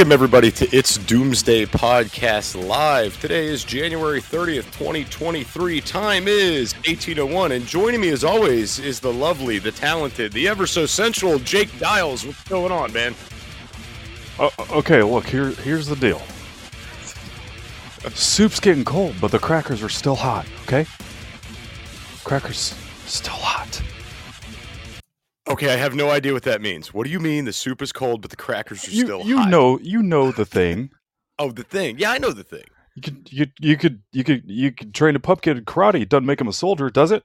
Welcome, everybody, to It's Doomsday Podcast Live. Today is January 30th, 2023. Time is 1801. And joining me, as always, is the lovely, the talented, the ever so sensual Jake Dials. What's going on, man? Uh, okay, look, here, here's the deal. Soup's getting cold, but the crackers are still hot, okay? Crackers. Okay, I have no idea what that means. What do you mean the soup is cold, but the crackers are You, still you hot? You know you know the thing. Oh, the thing. Yeah, I know the thing. You could you, you could you could you could train a pup kid in karate. It doesn't make him a soldier, does it?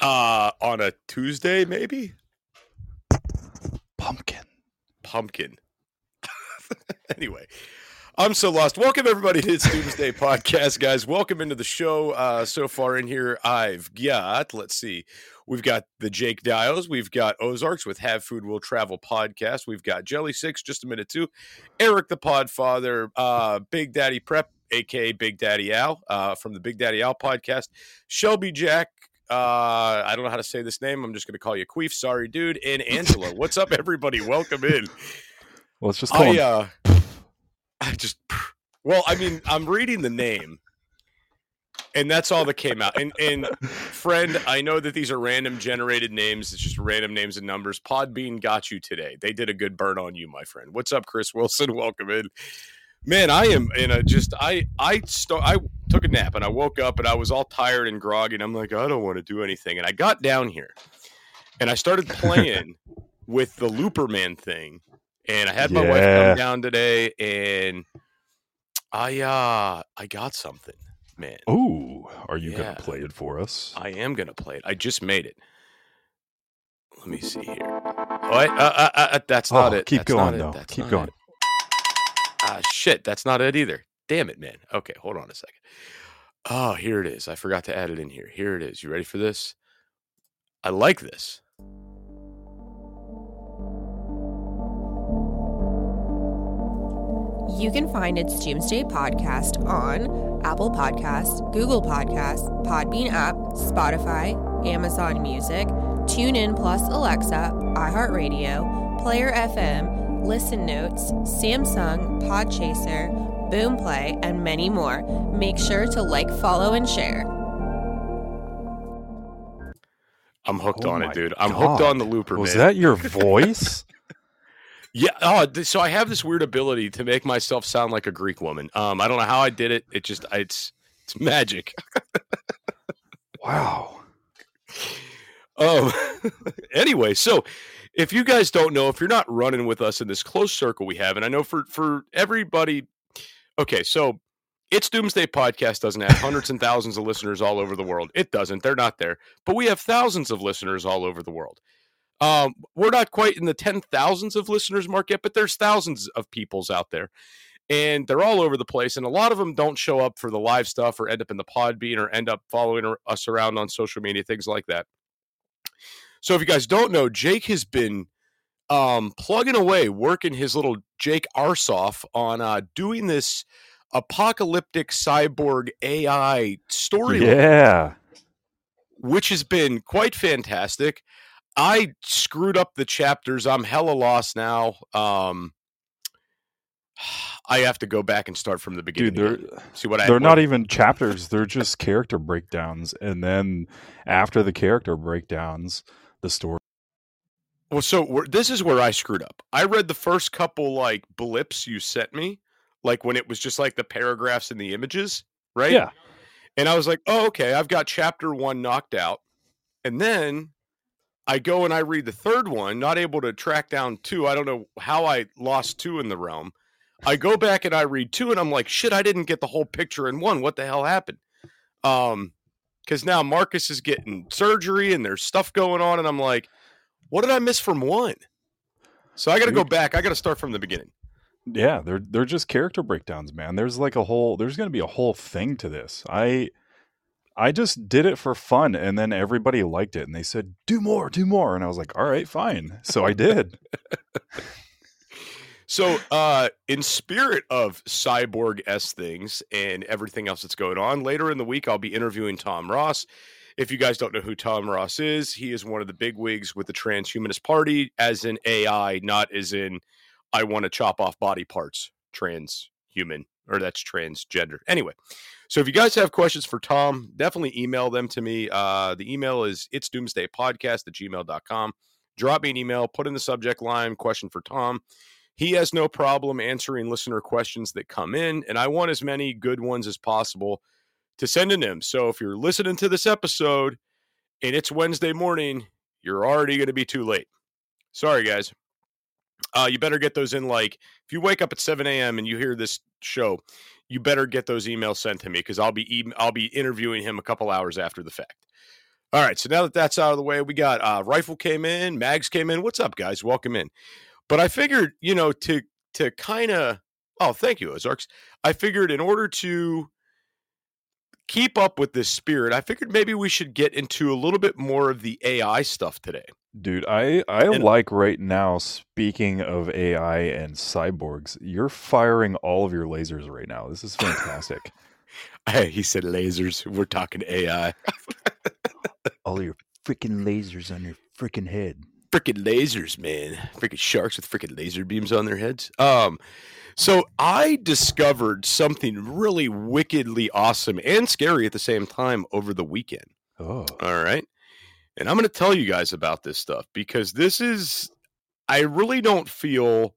Uh, on a Tuesday, maybe? Pumpkin. pumpkin. anyway, I'm so lost. Welcome everybody to It's Doomsday Podcast, guys. Welcome into the show. Uh, so far in here, I've got. Let's see. We've got the Jake Dials. We've got Ozarks with Have Food Will Travel podcast. We've got Jelly Six, just a minute too. Eric the Podfather, uh, Big Daddy Prep, aka Big Daddy Al, uh, from the Big Daddy Al podcast. Shelby Jack. Uh, I don't know how to say this name. I'm just going to call you Queef. Sorry, dude. And Angela. What's up, everybody? Welcome in. Well, let's just call I uh, I just well, I mean, I'm reading the name, and that's all that came out. And and friend, I know that these are random generated names. It's just random names and numbers. Podbean got you today. They did a good burn on you, my friend. What's up, Chris Wilson? Welcome in. Man, I am in a just I I st- I took a nap and I woke up and I was all tired and groggy and I'm like I don't want to do anything and I got down here and I started playing with the Looperman thing and I had my wife come down today and I uh I got something, man. Ooh, are you Yeah. gonna play it for us? I am gonna play it. I just made it. Let me see here. Oh, I, uh, uh, uh, that's not Oh, it. Keep That's not going it. though. That's Keep going. Ah, shit. That's not it either. Damn it, man. Okay, hold on a second. Oh, here it is. I forgot to add it in here. Here it is. You ready for this? I like this. You can find its Doomsday podcast on Apple Podcasts, Google Podcasts, Podbean app, Spotify, Amazon Music, TuneIn Plus Alexa, iHeartRadio, Player FM, Listen Notes, Samsung, Podchaser, Boomplay, and many more. Make sure to like, follow, and share. I'm hooked Oh on it, dude. I'm hooked on the looper, Was man. that your voice? Yeah. Oh, so I have this weird ability to make myself sound like a Greek woman. Um, I don't know how I did it. It just it's it's magic. wow. Um. anyway, so if you guys don't know, if you're not running with us in this close circle we have, and I know for for everybody, okay, so it's Doomsday Podcast doesn't have hundreds and thousands of listeners all over the world. It doesn't. They're not there, but we have thousands of listeners all over the world. Um, we're not quite in the ten thousands of listeners mark yet, but there's thousands of peoples out there, and they're all over the place. And a lot of them don't show up for the live stuff, or end up in the pod Podbean, or end up following us around on social media, things like that. So if you guys don't know, Jake has been um, plugging away, working his little Jake Arsoff on uh, doing this apocalyptic cyborg AI story Yeah. which has been quite fantastic. I screwed up the chapters. I'm hella lost now. Um, I have to go back and start from the beginning. Dude, they're. See what I they're not even chapters. They're just character breakdowns, and then after the character breakdowns, the story. Well, so we're, this is where I screwed up. I read the first couple like blips you sent me, like when it was just like the paragraphs and the images, right? Yeah. And I was like, oh, okay, I've got chapter one knocked out. And then I go and I read the third one, not able to track down two. I don't know how I lost two in the realm. I go back and I read two, and I'm like, shit, I didn't get the whole picture in one. What the hell happened? Um, because now Marcus is getting surgery and there's stuff going on, and I'm like, what did I miss from one? So I got to go back. I got to start from the beginning. Yeah, they're they're just character breakdowns, man. There's like a whole there's going to be a whole thing to this. I I just did it for fun and then everybody liked it and they said, "Do more, do more." And I was like, "All right, fine." So I did. So, uh, in spirit of cyborg s things and everything else that's going on, later in the week I'll be interviewing Tom Ross. If you guys don't know who Tom Ross is, he is one of the big wigs with the Transhumanist Party, as in AI, not as in I want to chop off body parts, transhuman, or that's transgender. Anyway, so if you guys have questions for Tom, definitely email them to me. Uh, the email is it's doomsday podcast at gmail.com. Drop me an email, put in the subject line, question for Tom. He has no problem answering listener questions that come in, and I want as many good ones as possible to send in him. So if you're listening to this episode and it's Wednesday morning, you're already going to be too late. Sorry, guys. Uh, you better get those in. Like, if you wake up at 7 a.m. and you hear this show, you better get those emails sent to me because I'll be e- I'll be interviewing him a couple hours after the fact. All right, so now that that's out of the way, we got uh, rifle came in, mags came in. What's up, guys? Welcome in. But I figured, you know, to to kind of oh, thank you, Ozarks. I figured in order to keep up with this spirit, I figured maybe we should get into a little bit more of the AI stuff today. Dude, I I And- like right now speaking of AI and cyborgs, you're firing all of your lasers right now. This is fantastic. Hey, he said lasers. We're talking AI. all your freaking lasers on your freaking head. freaking lasers, man. Freaking sharks with freaking laser beams on their heads. Um, so I discovered something really wickedly awesome and scary at the same time over the weekend. Oh. All right. And I'm going to tell you guys about this stuff because this is, I really don't feel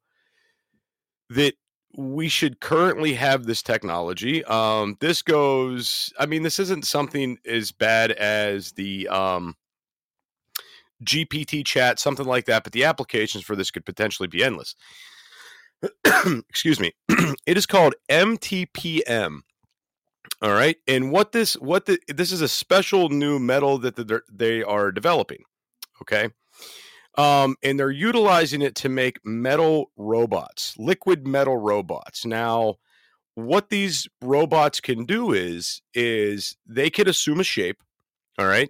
that we should currently have this technology. Um, this goes, I mean, this isn't something as bad as the, um, GPT chat, something like that, but the applications for this could potentially be endless. Excuse me. it is called MTPM. All right, and what this what the this is a special new metal that the, they are developing. Okay, um, and they're utilizing it to make metal robots, liquid metal robots. Now, what these robots can do is is they can assume a shape. All right,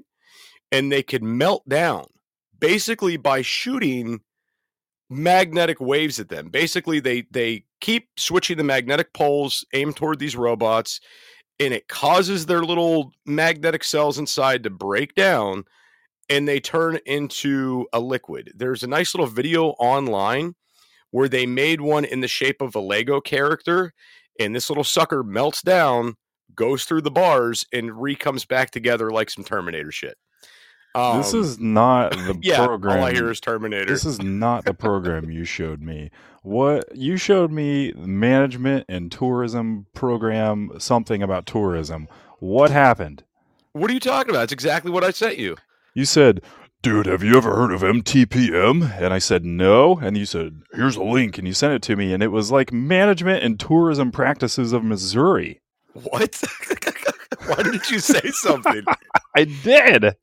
and they can melt down basically by shooting magnetic waves at them. Basically, they they keep switching the magnetic poles aimed toward these robots, and it causes their little magnetic cells inside to break down, and they turn into a liquid. There's a nice little video online where they made one in the shape of a Lego character, and this little sucker melts down, goes through the bars, and re comes back together like some Terminator shit. This Um, is not the yeah. program. All I hear is Terminator. This is not the program you showed me. What you showed me management and tourism program something about tourism. What happened? what are you talking about? It's exactly what I sent you. You said, "Dude, have you ever heard of MTPM?" And I said, "No." And you said, "Here's a link." And you sent it to me and it was like management and tourism practices of Missouri. What? Why did you say something? I did.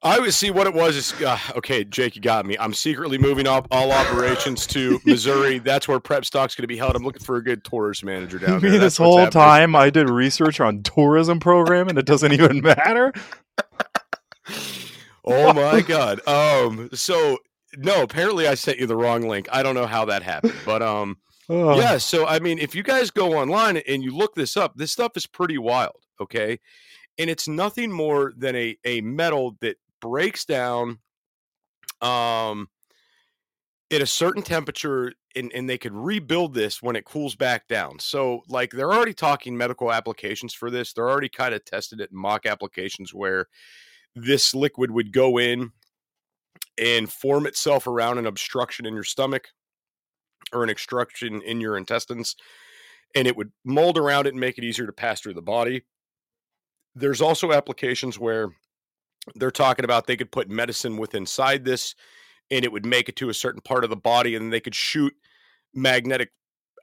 I would see what it was. Is uh, okay, Jake, you got me. I'm secretly moving up all operations to Missouri. That's where prep stock's going to be held. I'm looking for a good tourist manager down there. this whole happening. time I did research on tourism program and it doesn't even matter. Oh my god. Um. So no, apparently I sent you the wrong link. I don't know how that happened, but um. Oh. Yeah, so I mean, if you guys go online and you look this up, this stuff is pretty wild, okay? And it's nothing more than a a metal that breaks down um at a certain temperature and, and they could rebuild this when it cools back down. So like they're already talking medical applications for this. They're already kind of tested it in mock applications where this liquid would go in and form itself around an obstruction in your stomach or an obstruction in your intestines and it would mold around it and make it easier to pass through the body. There's also applications where they're talking about they could put medicine with inside this and it would make it to a certain part of the body and they could shoot magnetic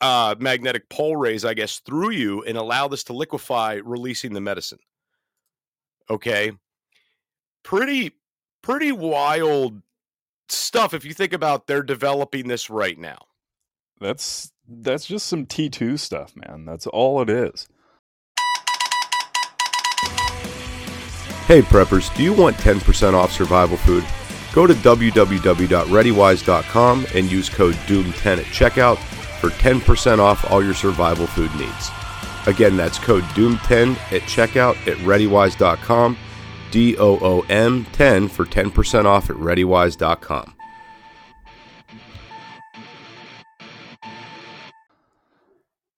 uh magnetic pole rays i guess through you and allow this to liquefy releasing the medicine okay pretty pretty wild stuff if you think about they're developing this right now That's that's just some T2 stuff, man. That's all it is. Hey preppers, do you want 10% off survival food? Go to www.readywise.com and use code DOOM10 at checkout for 10% off all your survival food needs. Again, that's code DOOM10 at checkout at readywise.com, D O O M 10 for 10% off at readywise.com.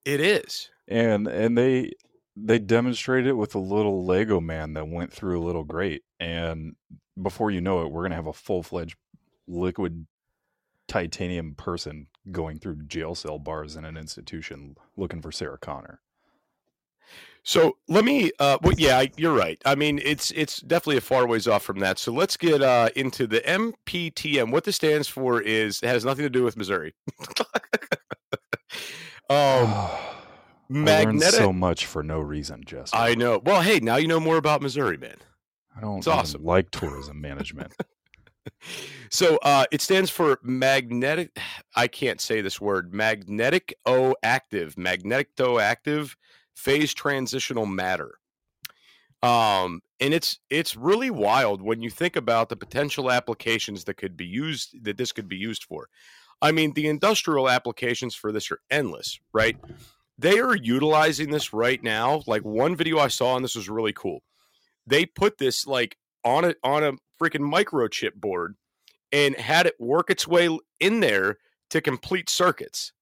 it is And and they they demonstrated it with a little Lego man that went through a little grate. And before you know it, we're gonna have a full fledged liquid titanium person going through jail cell bars in an institution looking for Sarah Connor. So let me. Uh, well, yeah, you're right. I mean, it's it's definitely a far ways off from that. So let's get uh, into the MPTM. What this stands for is it has nothing to do with Missouri. um, learned magnetic. so much for no reason, Jess. I know. Well, hey, now you know more about Missouri, man. I don't it's awesome. like tourism management. So uh, it stands for magnetic. I can't say this word. Magnetic O active. Magnetic Magneto active phase transitional matter. Um, and it's it's really wild when you think about the potential applications that could be used that this could be used for. I mean, the industrial applications for this are endless, right? They are utilizing this right now. Like one video I saw, and this was really cool. They put this like on a on a freaking microchip board and had it work its way in there to complete circuits.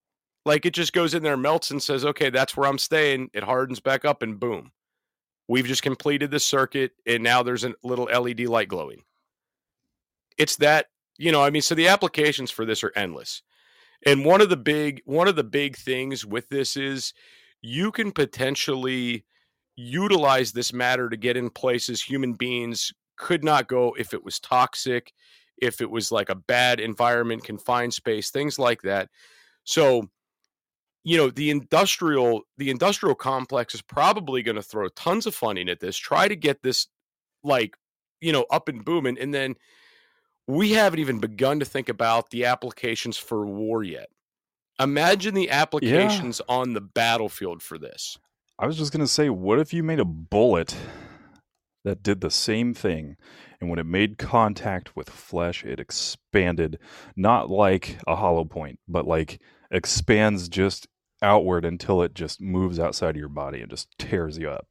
Like it just goes in there, melts, and says, "Okay, that's where I'm staying." It hardens back up, and boom, we've just completed the circuit, and now there's a little LED light glowing. It's that you know, I mean, so the applications for this are endless. And one of the big one of the big things with this is you can potentially utilize this matter to get in places human beings could not go if it was toxic, if it was like a bad environment, confined space, things like that. So, you know, the industrial the industrial complex is probably going to throw tons of funding at this, try to get this like, you know, up and booming and then we haven't even begun to think about the applications for war yet. Imagine the applications on the battlefield for this. I was just gonna say, what if you made a bullet that did the same thing, and when it made contact with flesh, it expanded, not like a hollow point, but like expands just outward until it just moves outside of your body and just tears you up.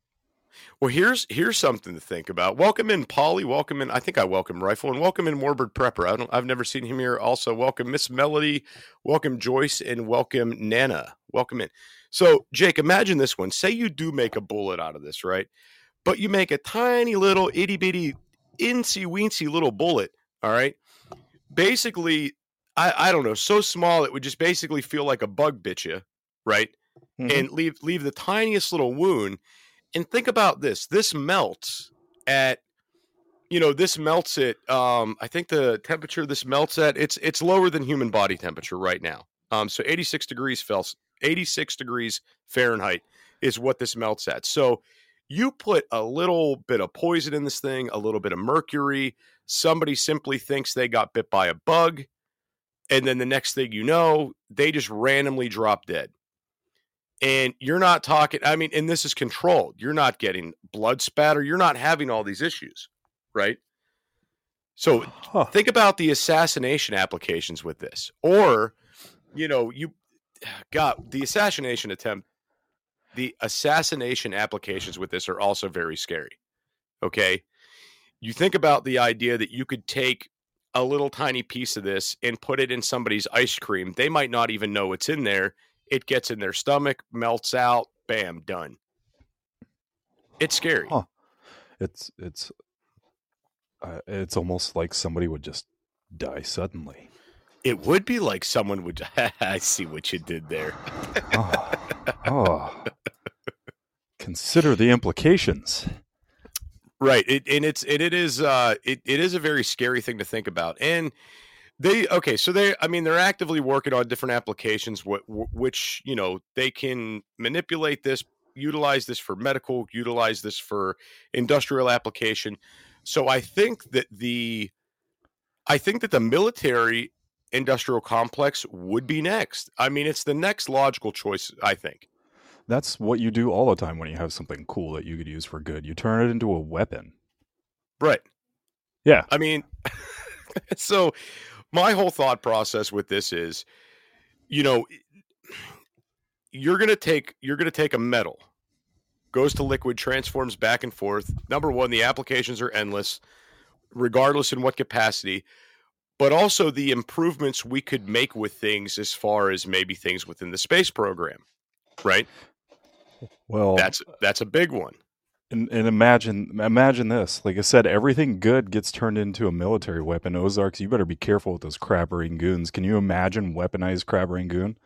Well, here's here's something to think about. Welcome in Polly. Welcome in. I think I welcome Rifle and welcome in Morbid Prepper. I don't. I've never seen him here. Also, welcome Miss Melody. Welcome Joyce and welcome Nana. Welcome in. So, Jake, imagine this one. Say you do make a bullet out of this, right? But you make a tiny little itty bitty, incy weensy little bullet. All right. Basically, I I don't know, so small it would just basically feel like a bug bit you, right? Mm-hmm. and leave leave the tiniest little wound and think about this this melts at you know this melts at um i think the temperature this melts at it's it's lower than human body temperature right now. Um so 86 degrees Fels 86 degrees fahrenheit is what this melts at. So you put a little bit of poison in this thing a little bit of mercury somebody simply thinks they got bit by a bug and then the next thing you know they just randomly drop dead and you're not talking i mean and this is controlled you're not getting blood spatter you're not having all these issues right so Huh. think about the assassination applications with this or you know you got the assassination attempt the assassination applications with this are also very scary okay you think about the idea that you could take a little tiny piece of this and put it in somebody's ice cream they might not even know it's in there it gets in their stomach melts out bam done it's scary Huh. It's it's uh, it's almost like somebody would just die suddenly. it would be like someone would i see what you did there Ah. oh, consider the implications. Right. It, and it's and it is uh it, it is a very scary thing to think about. And they okay, so they I mean they're actively working on different applications wh- wh- which, you know, they can manipulate this, utilize this for medical, utilize this for industrial application. So I think that the I think that the military industrial complex would be next. I mean, it's the next logical choice, I think. That's what you do all the time when you have something cool that you could use for good. You turn it into a weapon. Right. Yeah. I mean, so my whole thought process with this is, you know, you're going to take you're going to take a metal goes to liquid transforms back and forth. Number 1, the applications are endless regardless in what capacity, but also the improvements we could make with things as far as maybe things within the space program. Right? Well, That's that's a big one. And, and imagine imagine this. Like I said, everything good gets turned into a military weapon. Ozarks, you better be careful with those crab rangoons. Can you imagine weaponized crab rangoon?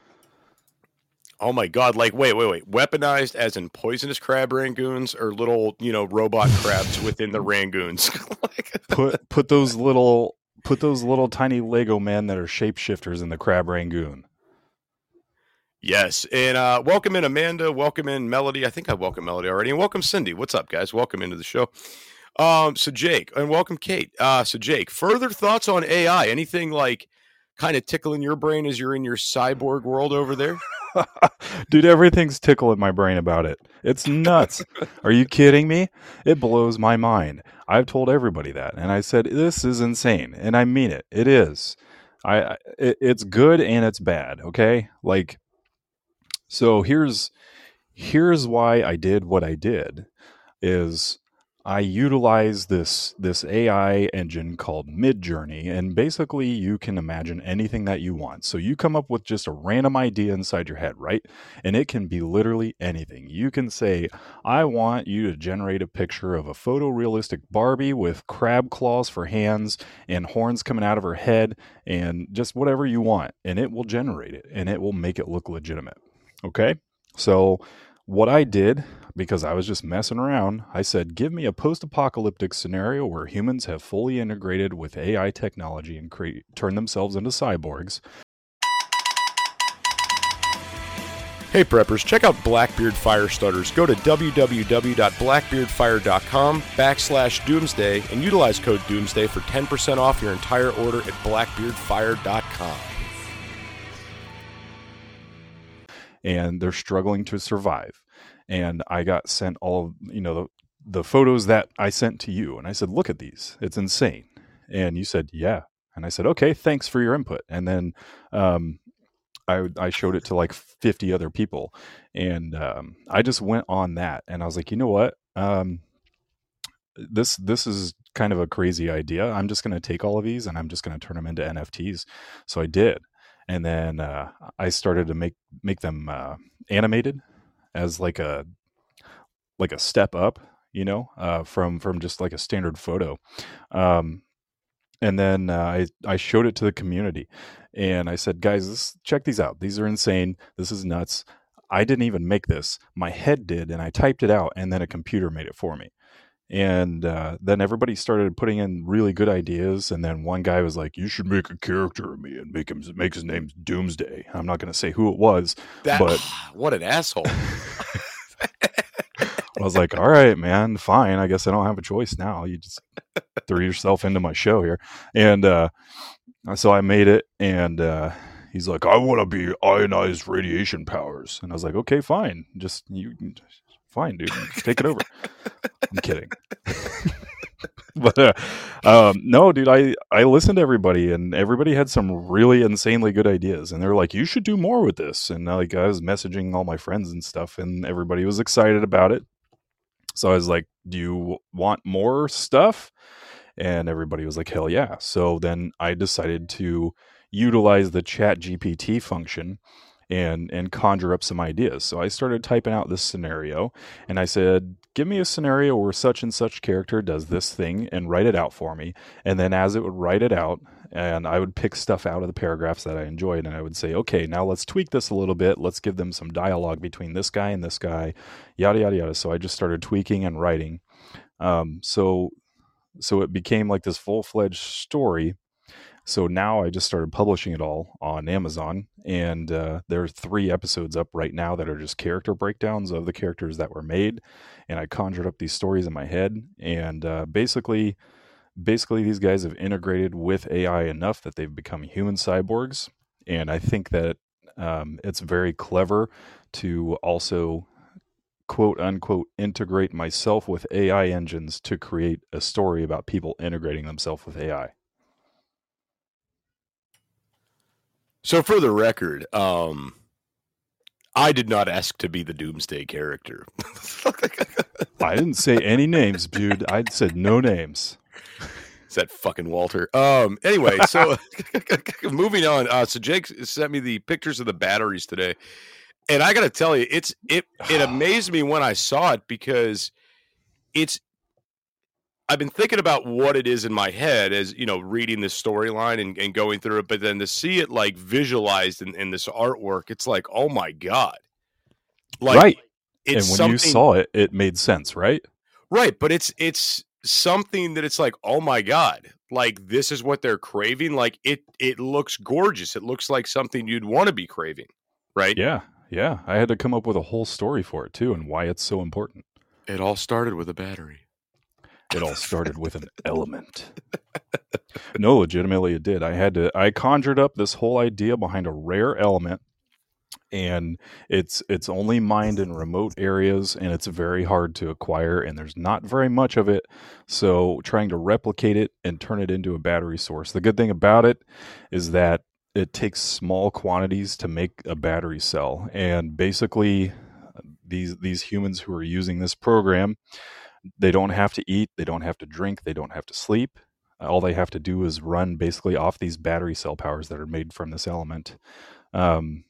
Oh my god! Like, wait, wait, wait. Weaponized as in poisonous crab rangoons or little, you know, robot crabs within the rangoons. like, Put put those little put those little tiny Lego men that are shapeshifters in the crab rangoon. Yes, and uh, welcome in Amanda. Welcome in Melody. I think I welcome Melody already, and welcome Cindy. What's up, guys? Welcome into the show. Um, so Jake, and welcome Kate. Uh, so Jake, further thoughts on AI? Anything like kind of tickling your brain as you're in your cyborg world over there? Dude, everything's tickling my brain about it. It's nuts. Are you kidding me? It blows my mind. I've told everybody that, and I said this is insane, and I mean it. It is. I I- it, it's good and it's bad. Okay, like so. Here's here's why I did what I did. Is I utilize this this AI engine called Midjourney, and basically you can imagine anything that you want. So you come up with just a random idea inside your head, right? And it can be literally anything. You can say, "I want you to generate a picture of a photorealistic Barbie with crab claws for hands and horns coming out of her head, and just whatever you want," and it will generate it, and it will make it look legitimate. Okay, so what I did because I was just messing around, I said, give me a post apocalyptic scenario where humans have fully integrated with AI technology and create, turn themselves into cyborgs. Hey preppers, check out Blackbeard Fire Starters. Go to www.blackbeardfire.com backslash doomsday and utilize code doomsday for 10% off your entire order at blackbeardfire.com. and they're struggling to survive. And I got sent all of, you know, the, the photos that I sent to you. And I said, look at these. It's insane. And you said, yeah. And I said, okay, thanks for your input. And then um, I, I showed it to like 50 other people. And um, I just went on that. And I was like, you know what? Um, this this is kind of a crazy idea. I'm just going to take all of these and I'm just going to turn them into NFTs. So I did, and then uh, I started to make make them uh, animated as like a like a step up, you know, uh, from from just like a standard photo. Um, and then uh, I I showed it to the community, and I said, guys, this, check these out. These are insane. This is nuts. I didn't even make this. My head did, and I typed it out, and then a computer made it for me and uh, then everybody started putting in really good ideas and then one guy was like you should make a character of me and make him make his name doomsday. I'm not going to say who it was That, But- what an asshole. i was like all right man fine i guess i don't have a choice now you just threw yourself into my show here. And uh, so i made it and uh, he's like i want to be ionized radiation powers. And i was like okay fine just you fine dude take it over i'm kidding but uh, um, no, dude, I I listened to everybody, and everybody had some really insanely good ideas, and they're like, "You should do more with this." And like, I was messaging all my friends and stuff, and everybody was excited about it. So I was like, "Do you want more stuff?" And everybody was like, "Hell yeah!" So then I decided to utilize the Chat GPT function and and conjure up some ideas. So I started typing out this scenario, and I said, give me a scenario where such and such character does this thing and write it out for me. And then as it would write it out, and I would pick stuff out of the paragraphs that I enjoyed, and I would say, okay, now let's tweak this a little bit. Let's give them some dialogue between this guy and this guy, yada yada yada. So I just started tweaking and writing. Um, so so it became like this full fledged story. So now I just started publishing it all on Amazon, and uh, there are three episodes up right now that are just character breakdowns of the characters that were made, and I conjured up these stories in my head, and uh, basically basically these guys have integrated with AI enough that they've become human cyborgs, and I think that um, it's very clever to also quote unquote integrate myself with AI engines to create a story about people integrating themselves with AI. So for the record, um, I did not ask to be the Doomsday character. I didn't say any names, dude. I said no names. Is that fucking Walter? Um. Anyway, so moving on. Uh, so Jake sent me the pictures of the batteries today, and I got to tell you, it's it it amazed me when I saw it because it's. I've been thinking about what it is in my head as you know, reading this storyline and, and going through it, but then to see it like visualized in, in this artwork, it's like, oh my god, like, right? and when you saw it, it made sense, right? Right, but it's it's something that it's like, oh my god, like this is what they're craving. Like it it looks gorgeous. It looks like something you'd want to be craving, right? Yeah, yeah. I had to come up with a whole story for it too, and why it's so important. It all started with a battery. It all started with an element. no, legitimately, it did. I had to. I conjured up this whole idea behind a rare element and it's it's only mined in remote areas and it's very hard to acquire and there's not very much of it so trying to replicate it and turn it into a battery source the good thing about it is that it takes small quantities to make a battery cell and basically uh, these these humans who are using this program they don't have to eat they don't have to drink they don't have to sleep all they have to do is run basically off these battery cell powers that are made from this element um,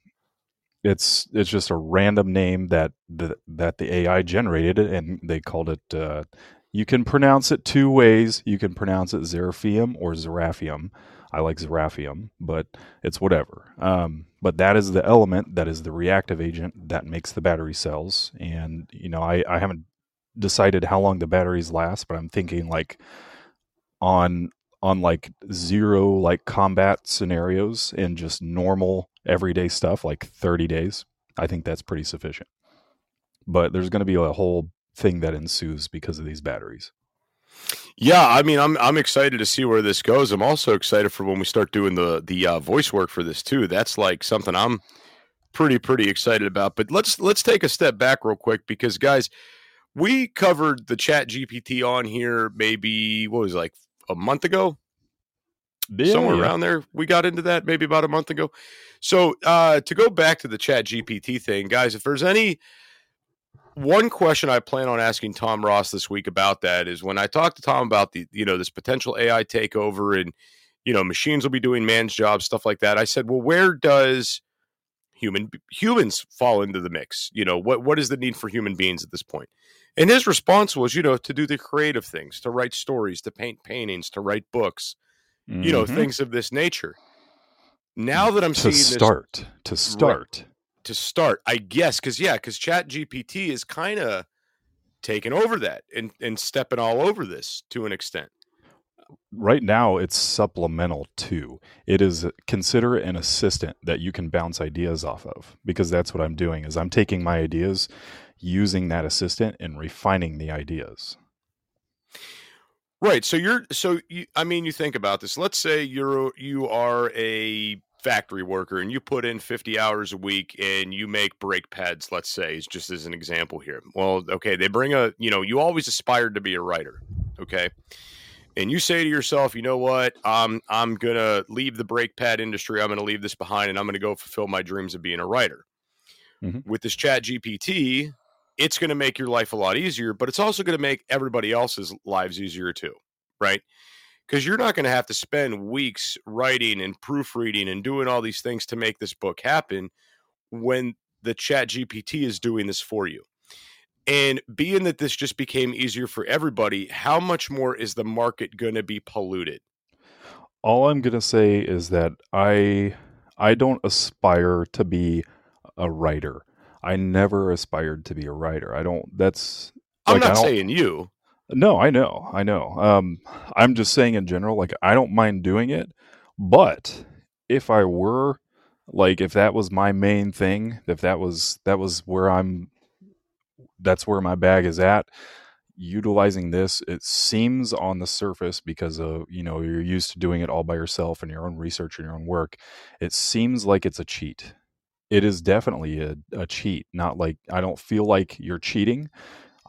it's it's just a random name that the, that the AI generated, and they called it. Uh, you can pronounce it two ways. You can pronounce it Xeraphium or Xeraphium. I like Xeraphium, but it's whatever. Um, but that is the element that is the reactive agent that makes the battery cells. And you know, I, I haven't decided how long the batteries last, but I'm thinking like on on like zero like combat scenarios and just normal everyday stuff like 30 days, I think that's pretty sufficient. But there's going to be a whole thing that ensues because of these batteries. Yeah, I mean, I'm I'm excited to see where this goes. I'm also excited for when we start doing the the uh, voice work for this too. That's like something I'm pretty pretty excited about. But let's let's take a step back real quick because guys, we covered the Chat GPT on here maybe what was it, like a month ago, yeah, somewhere yeah. around there. We got into that maybe about a month ago. So uh, to go back to the Chat GPT thing, guys, if there's any one question I plan on asking Tom Ross this week about that is when I talked to Tom about the you know this potential AI takeover and you know machines will be doing man's jobs stuff like that. I said, well, where does human humans fall into the mix? You know what what is the need for human beings at this point? And his response was, you know, to do the creative things, to write stories, to paint paintings, to write books, mm-hmm. you know, mm-hmm. things of this nature. Now that I'm to seeing start this, to start right, to start, I guess, because yeah, because Chat GPT is kind of taking over that and and stepping all over this to an extent. Right now, it's supplemental too. It is consider an assistant that you can bounce ideas off of because that's what I'm doing. Is I'm taking my ideas, using that assistant, and refining the ideas. Right. So you're so you, I mean you think about this. Let's say you're you are a factory worker and you put in 50 hours a week and you make brake pads, let's say, just as an example here. Well, okay, they bring a, you know, you always aspired to be a writer, okay? And you say to yourself, you know what? I'm I'm going to leave the brake pad industry. I'm going to leave this behind and I'm going to go fulfill my dreams of being a writer. Mm-hmm. With this Chat GPT, it's going to make your life a lot easier, but it's also going to make everybody else's lives easier too, right? because you're not going to have to spend weeks writing and proofreading and doing all these things to make this book happen when the chat gpt is doing this for you And being that this just became easier for everybody, how much more is the market going to be polluted? All I'm gonna say is that I I don't aspire to be a writer. I never aspired to be a writer. I don't. That's I'm like, not saying you. No, I know, I know. Um, I'm just saying in general, like I don't mind doing it, but if I were, like, if that was my main thing, if that was that was where I'm, that's where my bag is at. Utilizing this, it seems on the surface because of you know you're used to doing it all by yourself and your own research and your own work. It seems like it's a cheat. It is definitely a, a cheat. Not like I don't feel like you're cheating.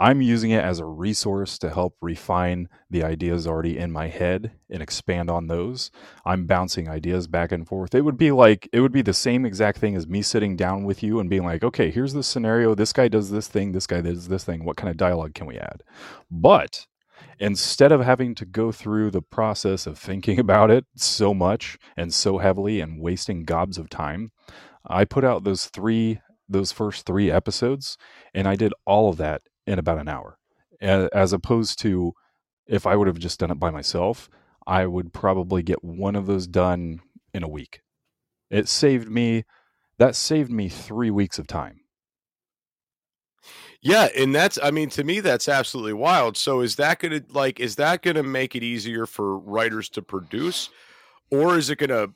I'm using it as a resource to help refine the ideas already in my head and expand on those. I'm bouncing ideas back and forth. It would be like it would be the same exact thing as me sitting down with you and being like, "Okay, here's the scenario. This guy does this thing, this guy does this thing. What kind of dialogue can we add?" But instead of having to go through the process of thinking about it so much and so heavily and wasting gobs of time, I put out those 3 those first 3 episodes and I did all of that in about an hour. As opposed to if i would have just done it by myself i would probably get one of those done in a week. It saved me that saved me three weeks of time. Yeah, and that's I mean to me that's absolutely wild. So is that going to like is that going to make it easier for writers to produce or is it going to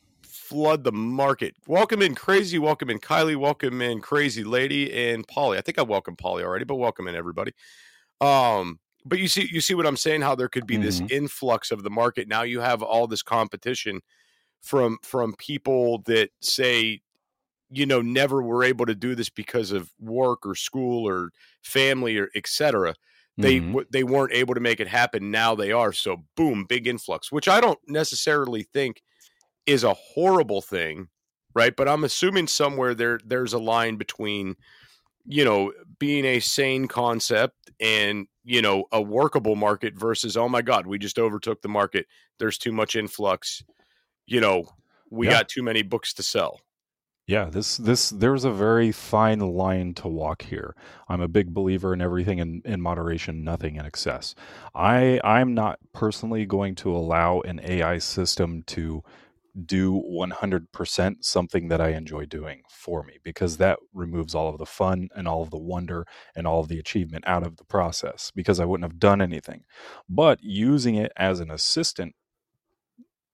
flood the market? Welcome in crazy, welcome in Kylie, welcome in crazy lady and Polly. I think I welcome Polly already, but welcome in everybody. Um but you see you see what I'm saying how there could be this influx of the market. Now you have all this competition from from people that say you know never were able to do this because of work or school or family or etc they Mhm. w- they weren't able to make it happen now they are so boom big influx which i don't necessarily think is a horrible thing right but i'm assuming somewhere there there's a line between you know being a sane concept and you know a workable market versus oh my god we just overtook the market there's too much influx you know we Yeah. got too many books to sell Yeah, this this there's a very fine line to walk here. I'm a big believer in everything in, in moderation, nothing in excess. I I'm not personally going to allow an AI system to do 100% something that I enjoy doing for me because that removes all of the fun and all of the wonder and all of the achievement out of the process because I wouldn't have done anything. But using it as an assistant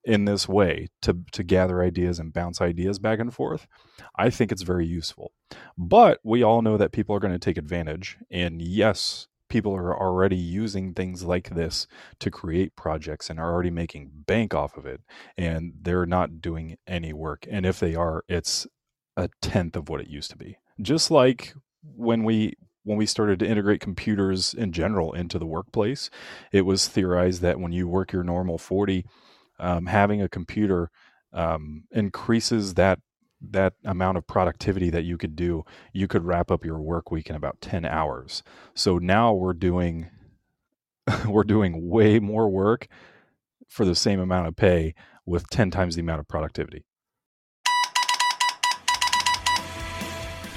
in this way to to gather ideas and bounce ideas back and forth, I think it's very useful. But we all know that people are going to take advantage and yes, people are already using things like this to create projects and are already making bank off of it and they're not doing any work and if they are it's a tenth of what it used to be. Just like when we when we started to integrate computers in general into the workplace, it was theorized that when you work your normal 40 um, having a computer um, increases that that amount of productivity that you could do. You could wrap up your work week in about ten hours. So now we're doing we're doing way more work for the same amount of pay with ten times the amount of productivity.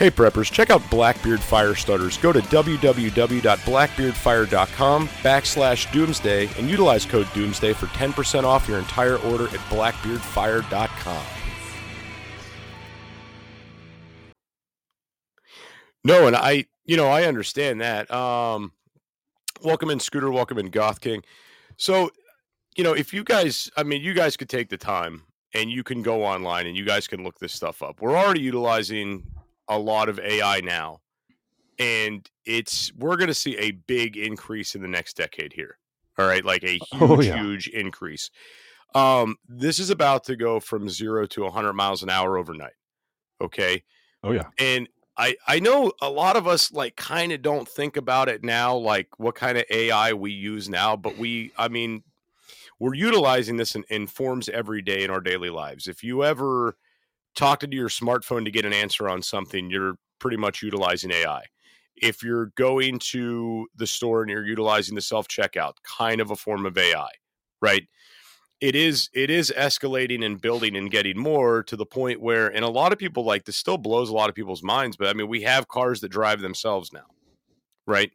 Hey preppers, check out Blackbeard Fire Starters. Go to www.blackbeardfire.com backslash doomsday and utilize code doomsday for 10% off your entire order at blackbeardfire.com. No, and I, you know, I understand that. Um, welcome in Scooter, welcome in Goth King. So, you know, if you guys, I mean, you guys could take the time and you can go online and you guys can look this stuff up. We're already utilizing a lot of AI now, and it's we're going to see a big increase in the next decade here. All right, like a huge, Oh, yeah. huge increase. Um, this is about to go from zero to 100 miles an hour overnight. Okay, Oh yeah. and I I know a lot of us like kind of don't think about it now, like what kind of AI we use now, but we, I mean, we're utilizing this in, in forms every day in our daily lives. If you ever talk to your smartphone to get an answer on something, you're pretty much utilizing AI. If you're going to the store and you're utilizing the self checkout, kind of a form of AI, right? It is it is escalating and building and getting more to the point where, and a lot of people like this still blows a lot of people's minds. But I mean, we have cars that drive themselves now, right?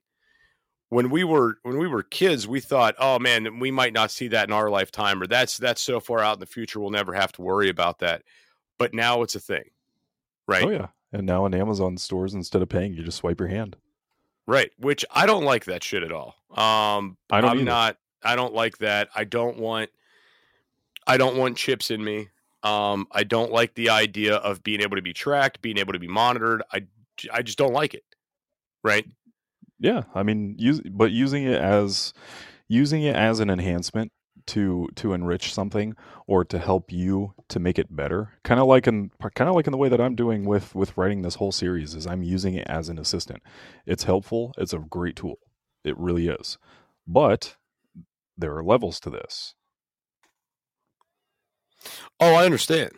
when we were when we were kids, we thought, oh man, we might not see that in our lifetime, or that's that's so far out in the future, we'll never have to worry about that. But now it's a thing, right? Oh yeah. And now in Amazon stores, instead of paying, you just swipe your hand. Right. Which I don't like that shit at all. Um, I don't I'm either. not. I don't like that. I don't want. I don't want chips in me. Um, I don't like the idea of being able to be tracked, being able to be monitored. I, I just don't like it. Right. Yeah, I mean, use but using it as using it as an enhancement to to enrich something or to help you to make it better. Kind of like in kind of like in the way that I'm doing with with writing this whole series is I'm using it as an assistant. It's helpful. It's a great tool. It really is. But there are levels to this. Oh, I understand.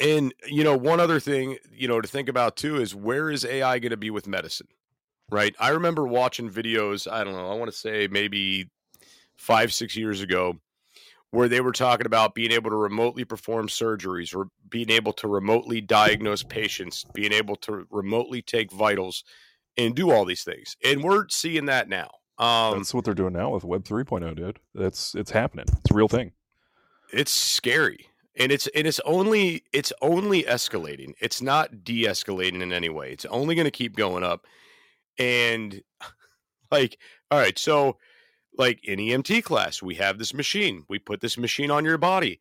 And you know, one other thing, you know, to think about too is where is AI going to be with medicine? Right? I remember watching videos, I don't know, I want to say maybe 5 6 years ago where they were talking about being able to remotely perform surgeries or being able to remotely diagnose patients, being able to remotely take vitals and do all these things. And we're seeing that now. Um That's what they're doing now with Web 3.0, dude. That's it's happening. It's a real thing. It's scary and it's and it's only it's only escalating it's not de-escalating in any way it's only going to keep going up and like all right so like in emt class we have this machine we put this machine on your body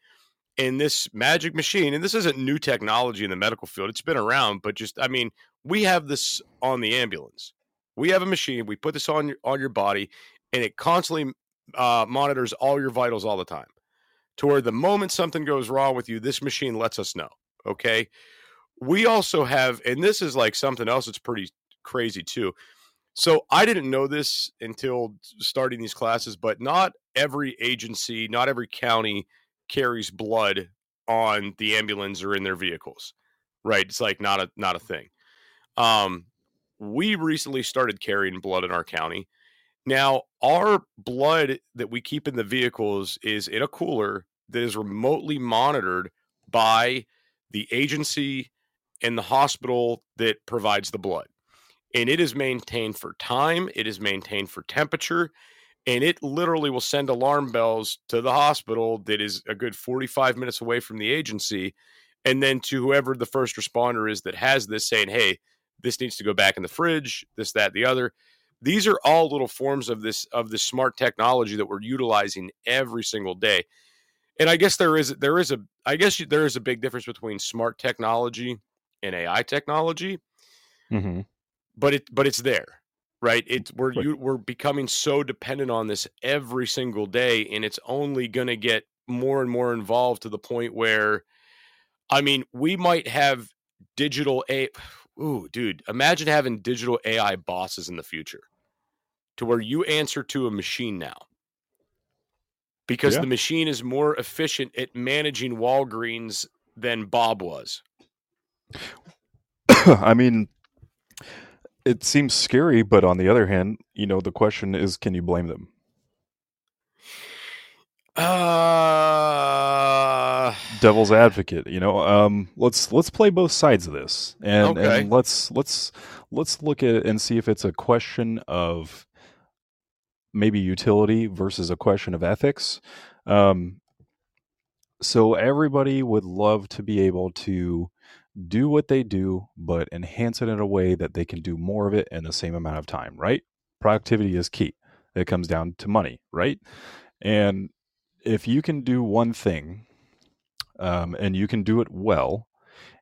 and this magic machine and this isn't new technology in the medical field it's been around but just i mean we have this on the ambulance we have a machine we put this on your on your body and it constantly uh, monitors all your vitals all the time to where the moment something goes wrong with you, this machine lets us know. Okay. We also have, and this is like something else that's pretty crazy too. So I didn't know this until starting these classes, but not every agency, not every county carries blood on the ambulance or in their vehicles. Right. It's like not a not a thing. Um we recently started carrying blood in our county. Now, our blood that we keep in the vehicles is in a cooler that is remotely monitored by the agency and the hospital that provides the blood. And it is maintained for time, it is maintained for temperature, and it literally will send alarm bells to the hospital that is a good 45 minutes away from the agency. And then to whoever the first responder is that has this saying, hey, this needs to go back in the fridge, this, that, the other these are all little forms of this of the smart technology that we're utilizing every single day. And i guess there is there is a i guess there is a big difference between smart technology and ai technology. Mm-hmm. but it but it's there right? It's we're you, we're becoming so dependent on this every single day and it's only going to get more and more involved to the point where i mean we might have digital a ooh dude imagine having digital ai bosses in the future to where you answer to a machine now because Yeah. the machine is more efficient at managing walgreens than bob was I mean, it seems scary, but on the other hand, you know, the question is, can you blame them? Uh Devil's advocate, you know. Um, let's let's play both sides of this, and, Okay. and let's let's let's look at it and see if it's a question of maybe utility versus a question of ethics. Um, so everybody would love to be able to do what they do, but enhance it in a way that they can do more of it in the same amount of time, right? Productivity is key. It comes down to money, right? And if you can do one thing um, and you can do it well,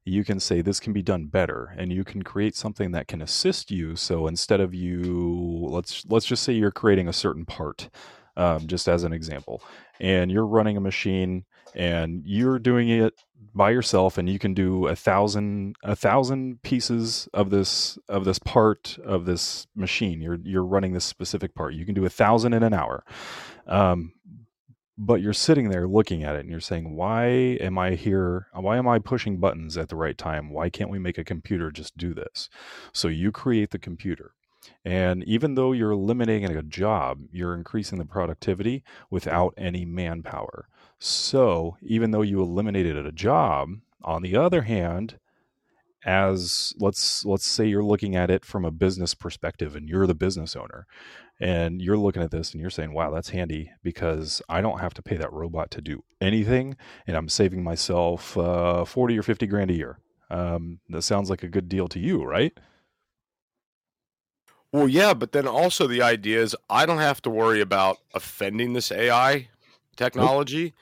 you can say this can be done better and you can create something that can assist you. So instead of you let's let's just say you're creating a certain part um, just as an example and you're running a machine and you're doing it by yourself and you can do a thousand a thousand pieces of this of this part of this machine. You're you're running this specific part. You can do a thousand in an hour. Um, but you're sitting there looking at it and you're saying why am i here? Why am i pushing buttons at the right time? Why can't we make a computer just do this? So you create the computer and even though you're eliminating a job you're increasing the productivity without any manpower. So even though you eliminated a job on the other hand as let's let's say you're looking at it from a business perspective and you're the business owner and you're looking at this and you're saying wow that's handy because i don't have to pay that robot to do anything and i'm saving myself uh, 40 or 50 grand a year um, that sounds like a good deal to you right Well, yeah, but then also the idea is I don't have to worry about offending this AI technology.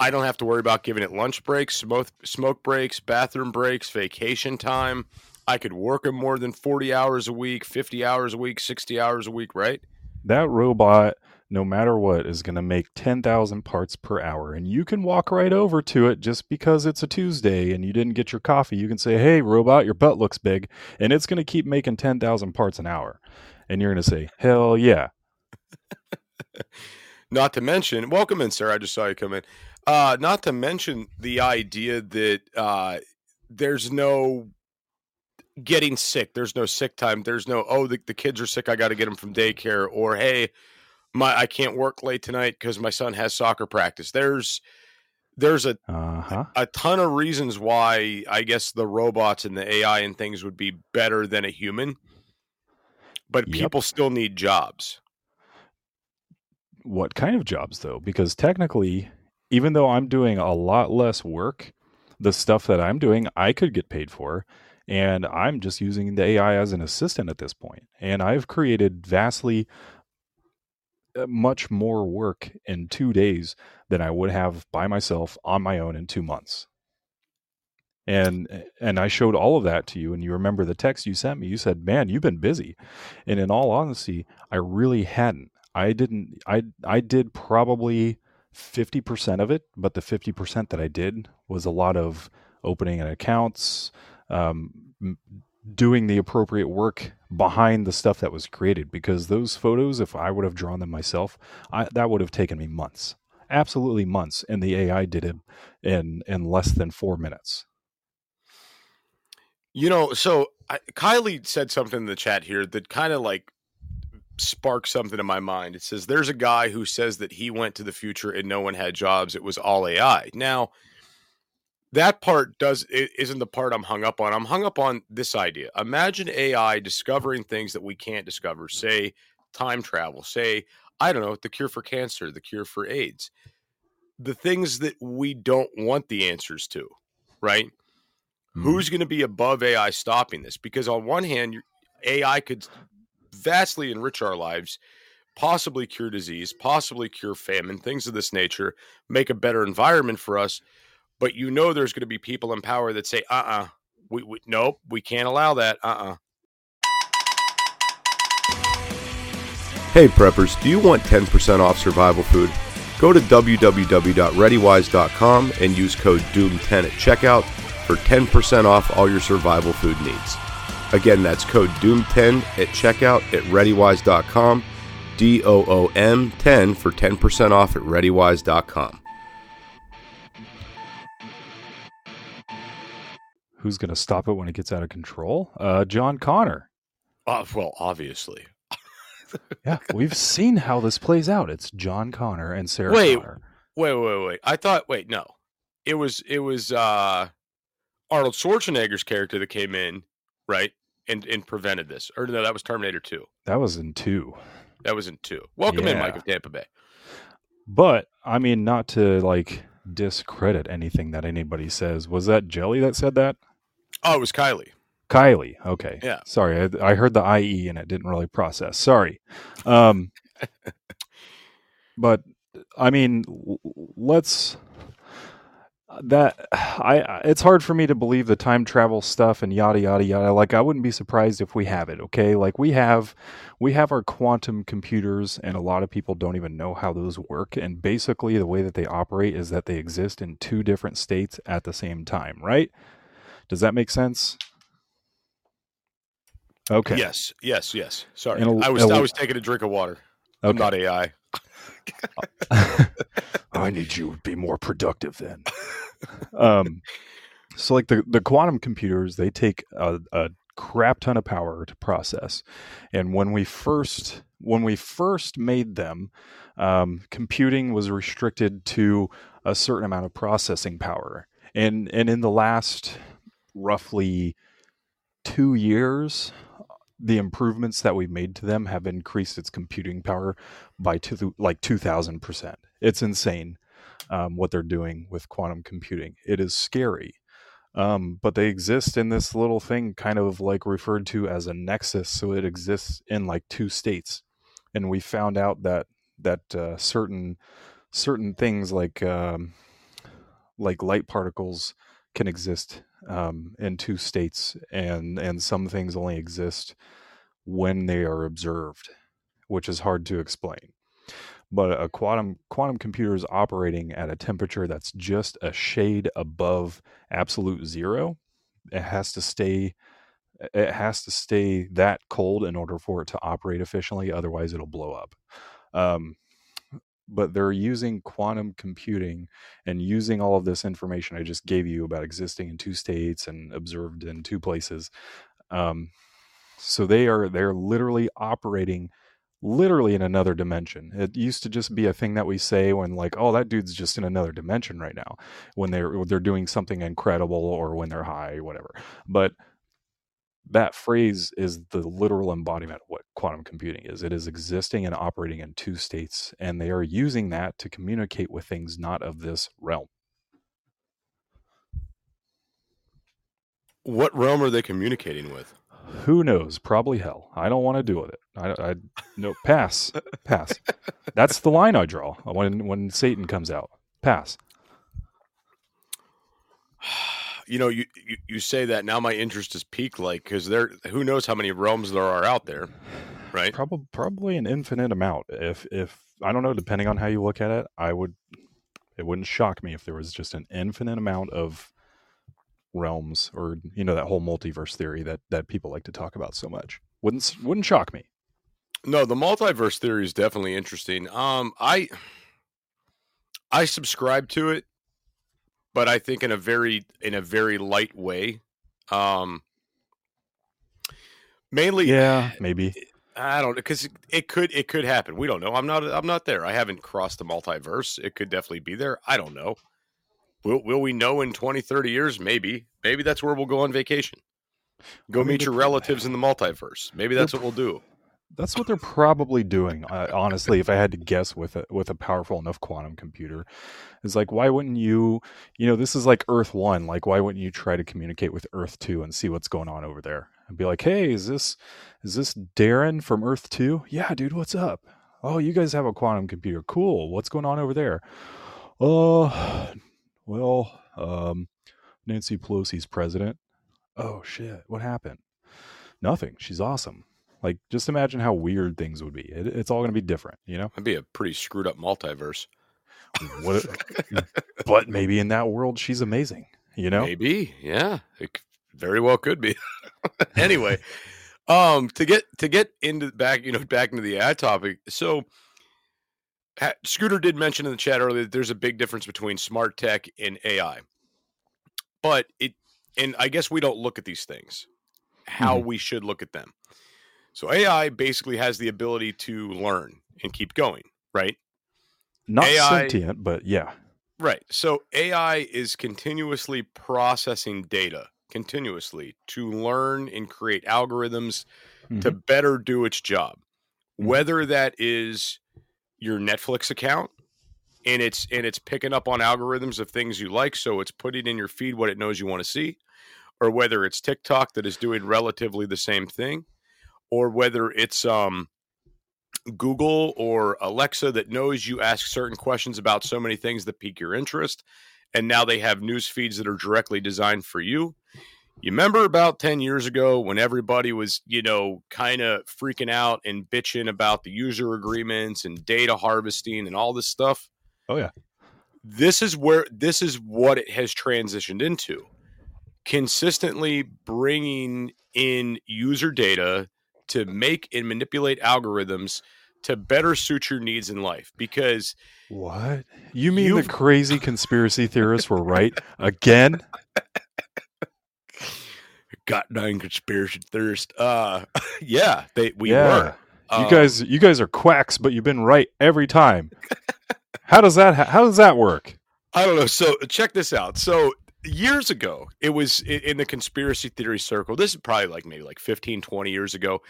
I don't have to worry about giving it lunch breaks, smoke smoke breaks, bathroom breaks, vacation time. I could work them more than 40 hours a week, 50 hours a week, 60 hours a week, right? That robot no matter what is going to make 10,000 parts per hour and you can walk right over to it just because it's a Tuesday and you didn't get your coffee you can say hey robot your butt looks big and it's going to keep making 10,000 parts an hour and you're going to say hell yeah Not to mention, welcome in, sir. I just saw you come in. Uh, not to mention the idea that uh, there's no getting sick. There's no sick time. There's no oh the, the kids are sick. I got to get them from daycare. Or hey, my I can't work late tonight because my son has soccer practice. There's there's a uh-huh a ton of reasons why I guess the robots and the AI and things would be better than a human. But Yep. people still need jobs. what kind of jobs though because technically even though i'm doing a lot less work the stuff that i'm doing i could get paid for and i'm just using the ai as an assistant at this point. And i've created vastly uh, much more work in two days than i would have by myself on my own in two months. And and i showed all of that to you and you remember the text you sent me. You said man you've been busy. And in all honesty i really hadn't. I didn't I I did probably 50% of it, but the 50% that I did was a lot of opening accounts, um, doing the appropriate work behind the stuff that was created because those photos if I would have drawn them myself, I, that would have taken me months. Absolutely months and the AI did it in in less than 4 minutes. You know, so I, Kylie said something in the chat here that kind of like sparked something in my mind. It says there's a guy who says that he went to the future and no one had jobs. It was all AI. Now, that part does is isn't the part I'm hung up on. I'm hung up on this idea. Imagine AI discovering things that we can't discover. Say time travel. Say I don't know the cure for cancer, the cure for AIDS. The things that we don't want the answers to, right? Mm-hmm. who's going to be above AI stopping this? Because on one hand, AI could vastly enrich our lives, possibly cure disease, possibly cure famine, things of this nature, make a better environment for us. But you know, there's going to be people in power that say, "Uh, uh we, we nope, we can't allow that." Uh, uh Hey preppers, do you want 10% off survival food? Go to www.readywise.com and use code DOOM10 at checkout for 10% off all your survival food needs. Again, that's code DOOM10 at checkout at readywise.com, D O O M 10 for 10% off at readywise.com. Who's going to stop it when it gets out of control? Uh, John Connor. Uh, well, obviously. Yeah, we've seen how this plays out. It's John Connor and Sarah Wait. Connor. Wait, wait, wait. Wait. I thought. Wait, no. It was. It was uh Arnold Schwarzenegger's character that came in, right, and and prevented this. Or no, that was Terminator Two. That was in two. That was in two. Welcome in, Yeah. Mike of Tampa Bay. But I mean, not to like discredit anything that anybody says. Was that Jelly that said that? Oh, it was Kylie. Kylie. Okay. Yeah. Sorry, I, I heard the IE and it didn't really process. Sorry. Um, but I mean, let's that I I- it's hard for me to believe the time travel stuff and yada yada yada. Like I wouldn't be surprised if we have it. Okay, like we have we have our quantum computers, and a lot of people don't even know how those work. And basically, the way that they operate is that they exist in two different states at the same time. Right? Does that make sense? Okay. Yes, yes, yes. Sorry, And a- I was and a- I was taking a drink of water. I'm not AI. I need you to be more productive then. um, so like the the quantum computers, they take a, a crap ton of power to process, and when we first when we first made them, um, computing was restricted to a certain amount of processing power, and and in the last roughly two years, the improvements that we've made to them have increased its computing power by two, like 2000%. It's insane um, what they're doing with quantum computing. It is scary. Um, but they exist in this little thing, kind of like referred to as a nexus. So it exists in like two states. And we found out that that uh, certain certain things like um, like light particles can exist um, in two states, and and some things only exist when they are observed, which is hard to explain. But a quantum quantum computer is operating at a temperature that's just a shade above absolute zero. It has to stay it has to stay that cold in order for it to operate efficiently otherwise it'll blow up um, but they're using quantum computing and using all of this information I just gave you about existing in two states and observed in two places. Um, so they are they're literally operating literally in another dimension. It used to just be a thing that we say when like, oh, that dude's just in another dimension right now when they're they're doing something incredible or when they're high whatever. But that phrase is the literal embodiment of what quantum computing is. It is existing and operating in two states, and they are using that to communicate with things not of this realm. What realm are they communicating with? Who knows? Probably hell. I don't want to deal with it. I, I no pass, pass. That's the line I draw when when Satan comes out. Pass. you know, you, you, you say that now my interest is peaked, like because there, who knows how many realms there are out there, right? Probably probably an infinite amount. If if I don't know, depending on how you look at it, I would. It wouldn't shock me if there was just an infinite amount of realms, or you know, that whole multiverse theory that that people like to talk about so much. Wouldn't wouldn't shock me. No, the multiverse theory is definitely interesting. Um, I I subscribe to it but I think in a very in a very light way. Um, mainly, yeah, maybe. I don't know because it, it could it could happen. We don't know. I'm not I'm not there. I haven't crossed the multiverse. It could definitely be there. I don't know. Will will we know in 20, 30 years? Maybe. Maybe that's where we'll go on vacation. Go I mean, meet your relatives in the multiverse. Maybe that's what we'll do. That's what they're probably doing. Uh, honestly, if I had to guess with a, with a powerful enough quantum computer, is like why wouldn't you? You know, this is like Earth One. Like why wouldn't you try to communicate with Earth Two and see what's going on over there? And be like, hey, is this is this Darren from Earth Two? Yeah, dude, what's up? Oh, you guys have a quantum computer. Cool. What's going on over there? Uh, well, um, Nancy Pelosi's president. Oh shit, what happened? Nothing. She's awesome. Like, just imagine how weird things would be. It, it's all going to be different, you know? It'd be a pretty screwed up multiverse. What, but maybe in that world, she's amazing, you know? Maybe, yeah. It very well could be. anyway, um, to get to get into back, you know, back into the ad topic. So, Scooter did mention in the chat earlier that there's a big difference between smart tech and AI, but it, and I guess we don't look at these things how mm-hmm. we should look at them. So AI basically has the ability to learn and keep going, right? Not AI, sentient, but yeah. Right. So AI is continuously processing data continuously to learn and create algorithms mm-hmm. to better do its job. Mm-hmm. Whether that is your Netflix account and it's and it's picking up on algorithms of things you like so it's putting in your feed what it knows you want to see or whether it's TikTok that is doing relatively the same thing or whether it's um, Google or Alexa that knows you ask certain questions about so many things that pique your interest. And now they have news feeds that are directly designed for you. You remember about 10 years ago when everybody was, you know, kind of freaking out and bitching about the user agreements and data harvesting and all this stuff? Oh, yeah. This is where this is what it has transitioned into. Consistently bringing in user data to make and manipulate algorithms to better suit your needs in life because what? You mean the crazy conspiracy theorists were right again? Got goddamn conspiracy theorist uh yeah they we yeah. were. You um, guys you guys are quacks but you've been right every time. How does that how does that work? I don't know. So check this out. So years ago it was in the conspiracy theory circle this is probably like maybe like 15 20 years ago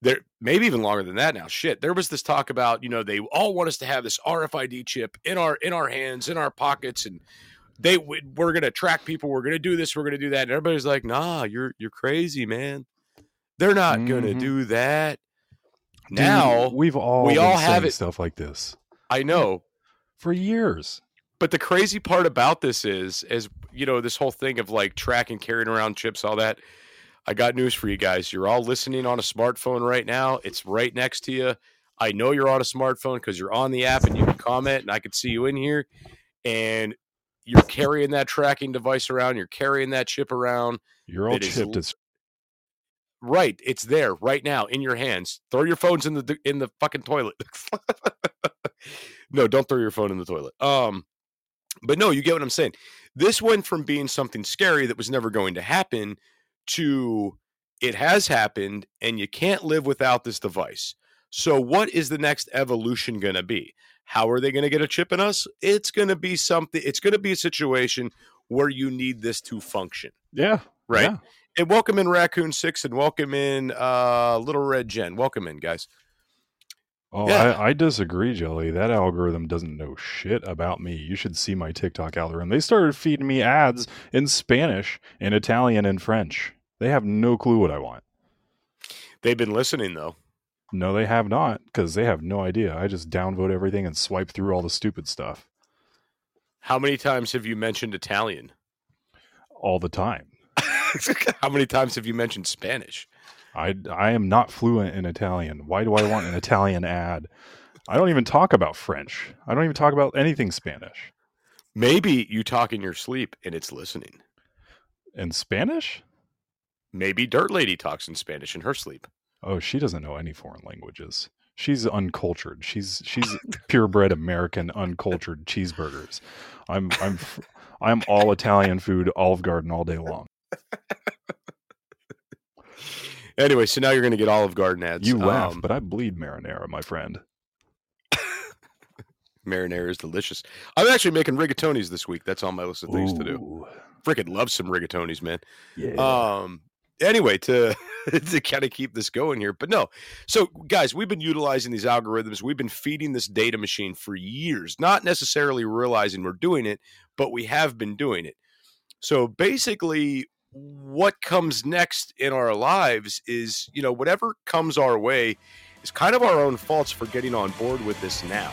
there maybe even longer than that now shit there was this talk about you know they all want us to have this rfid chip in our in our hands in our pockets and they we- we're going to track people we're going to do this we're going to do that and everybody's like nah you're you're crazy man. They're not going to Mhm. do that. Dude, now we've all we all have it- stuff like this. I know. For years. But the crazy part about this is, is you know, this whole thing of like tracking, carrying around chips, all that. I got news for you guys. You're all listening on a smartphone right now. It's right next to you. I know you're on a smartphone because you're on the app and you can comment, and I can see you in here. And you're carrying that tracking device around. You're carrying that chip around. You're all It is chipped Right, it's there right now in your hands. Throw your phones in the in the fucking toilet. no, don't throw your phone in the toilet. Um, but no, you get what I'm saying. This went from being something scary that was never going to happen to it has happened, and you can't live without this device. So, what is the next evolution going to be? How are they going to get a chip in us? It's going to be something. It's going to be a situation where you need this to function, yeah, right? yeah. And welcome in Raccoon Six, and welcome in uh, Little Red Jen. Welcome in, guys. Oh, Yeah. I, I disagree, Jelly. That algorithm doesn't know shit about me. You should see my TikTok algorithm. They started feeding me ads in Spanish, in Italian, and French. They have no clue what I want. They've been listening though. No, they have not, because they have no idea. I just downvote everything and swipe through all the stupid stuff How many times have you mentioned Italian? all the time. How many times have you mentioned Spanish? I, I am not fluent in Italian. Why do I want an Italian ad? I don't even talk about French. I don't even talk about anything Spanish. Maybe you talk in your sleep and it's listening. In Spanish? Maybe Dirt Lady talks in Spanish in her sleep. Oh, she doesn't know any foreign languages. She's uncultured. She's she's purebred American uncultured cheeseburgers. I'm I'm I'm all Italian food, Olive Garden all day long. Anyway, so now you're going to get Olive Garden ads. You laugh, Um, but I bleed marinara, my friend. marinara is delicious. I'm actually making rigatonis this week. That's on my list of things to do. Freaking love some rigatonis, man. Yeah. Um. Anyway, to to kind of keep this going here, but no. So, guys, we've been utilizing these algorithms. We've been feeding this data machine for years, not necessarily realizing we're doing it, but we have been doing it. So, basically, what comes next in our lives is, you know, whatever comes our way is kind of our own faults for getting on board with this now.